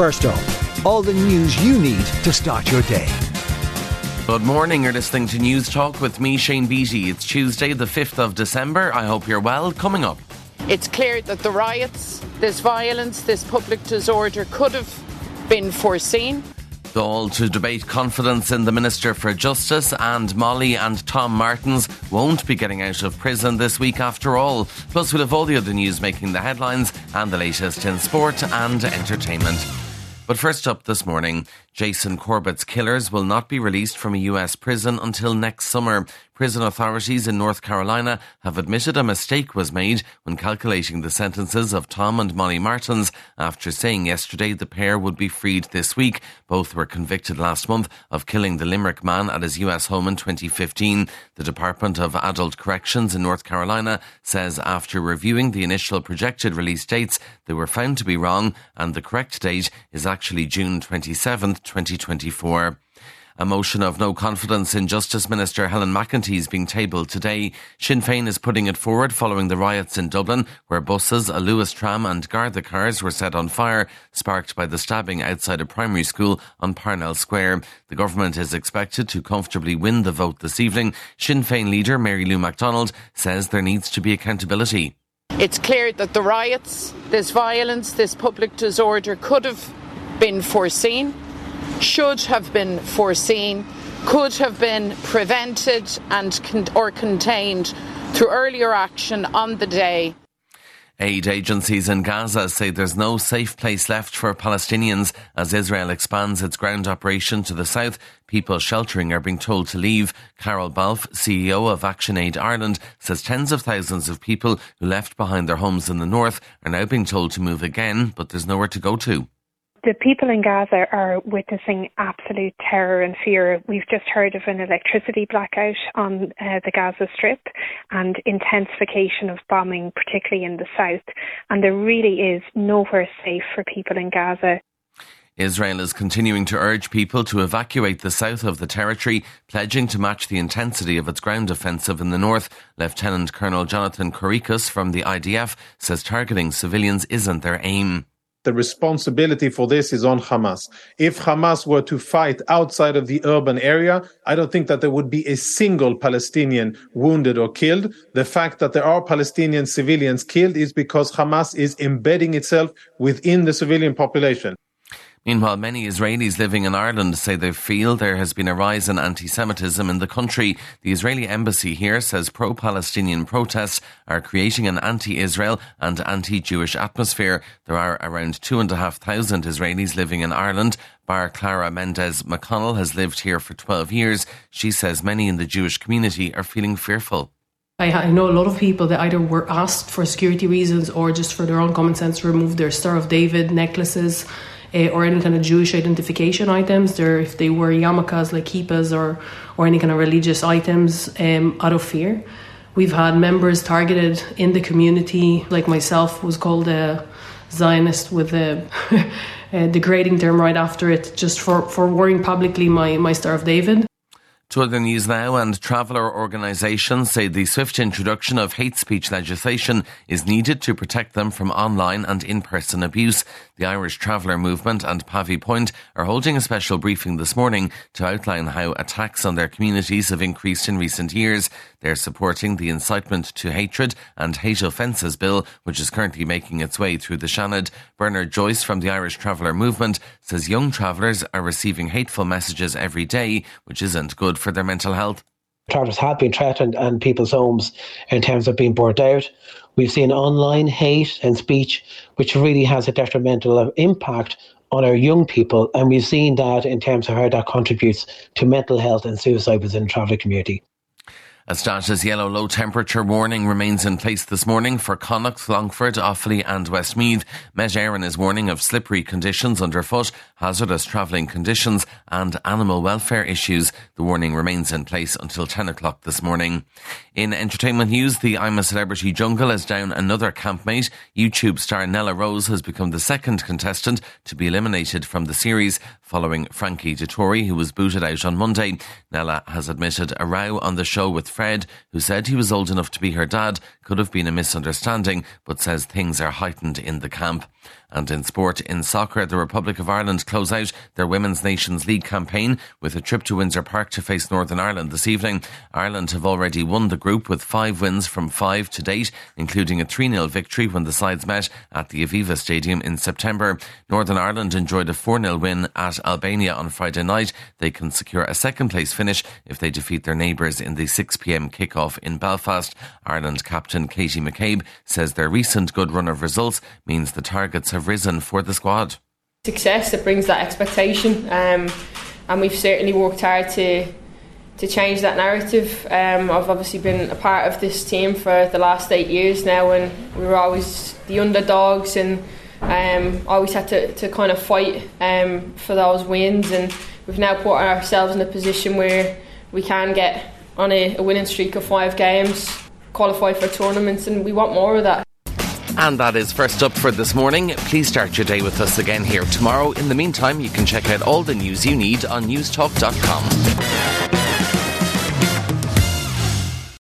First up, all the news you need to start your day. Good morning. You're listening to Newstalk with me, Shane Beatty. It's Tuesday, the 5th of December. I hope you're well. Coming up. It's clear that the riots, this violence, this public disorder could have been foreseen. All to debate confidence in the Minister for Justice, and Molly and Tom Martens won't be getting out of prison this week after all. Plus, we'll have all the other news making the headlines and the latest in sport and entertainment. But first up this morning, Jason Corbett's killers will not be released from a US prison until next summer. Prison authorities in North Carolina have admitted a mistake was made when calculating the sentences of Tom and Molly Martens after saying yesterday the pair would be freed this week. Both were convicted last month of killing the Limerick man at his US home in 2015. The Department of Adult Corrections in North Carolina says after reviewing the initial projected release dates, they were found to be wrong and the correct date is actually June 27, 2024. A motion of no confidence in Justice Minister Helen McEntee is being tabled today. Sinn Féin is putting it forward following the riots in Dublin, where buses, a Luas tram, and Garda cars were set on fire, sparked by the stabbing outside a primary school on Parnell Square. The government is expected to comfortably win the vote this evening. Sinn Féin leader Mary Lou McDonald says there needs to be accountability. It's clear that the riots, this violence, this public disorder could have been foreseen should have been foreseen, could have been prevented and con- or contained through earlier action on the day. Aid agencies in Gaza say there's no safe place left for Palestinians as Israel expands its ground operation to the south. People sheltering are being told to leave. Carol Balfe, CEO of Action Aid Ireland, says tens of thousands of people who left behind their homes in the north are now being told to move again, but there's nowhere to go to. The people in Gaza are witnessing absolute terror and fear. We've just heard of an electricity blackout on uh, the Gaza Strip and intensification of bombing, particularly in the south. And there really is nowhere safe for people in Gaza. Israel is continuing to urge people to evacuate the south of the territory, pledging to match the intensity of its ground offensive in the north. Lieutenant Colonel Jonathan Conricus from the IDF says targeting civilians isn't their aim the responsibility for this is on Hamas. If Hamas were to fight outside of the urban area, I don't think that there would be a single Palestinian wounded or killed. The fact that there are Palestinian civilians killed is because Hamas is embedding itself within the civilian population. Meanwhile, many Israelis living in Ireland say they feel there has been a rise in anti Semitism in the country. The Israeli embassy here says pro Palestinian protests are creating an anti Israel and anti Jewish atmosphere. There are around 2,500 Israelis living in Ireland. Bar Clara Mendez McConnell has lived here for 12 years. She says many in the Jewish community are feeling fearful. I, know a lot of people that either were asked for security reasons or just for their own common sense to remove their Star of David necklaces uh, or any kind of Jewish identification items. There, if they were yarmulkes like kippas or or any kind of religious items, um, out of fear. We've had members targeted in the community, like myself, was called a Zionist with a, a degrading term right after it, just for, for wearing publicly my, my Star of David. To other news now, and traveller organisations say the swift introduction of hate speech legislation is needed to protect them from online and in-person abuse. The Irish Traveller Movement and Pavee Point are holding a special briefing this morning to outline how attacks on their communities have increased in recent years. They're supporting the Incitement to Hatred and Hate Offences Bill, which is currently making its way through the Seanad. Bernard Joyce from the Irish Traveller Movement says young travellers are receiving hateful messages every day, which isn't good for their mental health. Travellers have been threatened and people's homes in terms of being burnt out. We've seen online hate and speech, which really has a detrimental uh, impact on our young people. And we've seen that in terms of how that contributes to mental health and suicide within the travelling community. A status yellow low temperature warning remains in place this morning for Connacht, Longford, Offaly and Westmeath. Met Éireann is warning of slippery conditions underfoot, hazardous travelling conditions and animal welfare issues. The warning remains in place until 10 o'clock this morning. In entertainment news, the I'm a Celebrity Jungle is down another campmate. YouTube star Nella Rose has become the second contestant to be eliminated from the series following Frankie Dettori, who was booted out on Monday. Nella has admitted a row on the show with Fred, who said he was old enough to be her dad, could have been a misunderstanding, but says things are heightened in the camp. And in sport, in soccer, the Republic of Ireland close out their Women's Nations League campaign with a trip to Windsor Park to face Northern Ireland this evening. Ireland have already won the group with five wins from five to date, including a 3 0 victory when the sides met at the Aviva Stadium in September. Northern Ireland enjoyed a 4 0 win at Albania on Friday night. They can secure a second place finish if they defeat their neighbours in the six 6pm kickoff in Belfast. Ireland captain Katie McCabe says their recent good run of results means the targets have risen for the squad. Success, it brings that expectation, um, and we've certainly worked hard to to change that narrative. Um, I've obviously been a part of this team for the last eight years now, and we were always the underdogs and um, always had to, to kind of fight um, for those wins. And we've now put ourselves in a position where we can get on a, a winning streak of five games, qualify for tournaments, and we want more of that. And that is first up for this morning. Please start your day with us again here tomorrow. In the meantime, you can check out all the news you need on newstalk.com.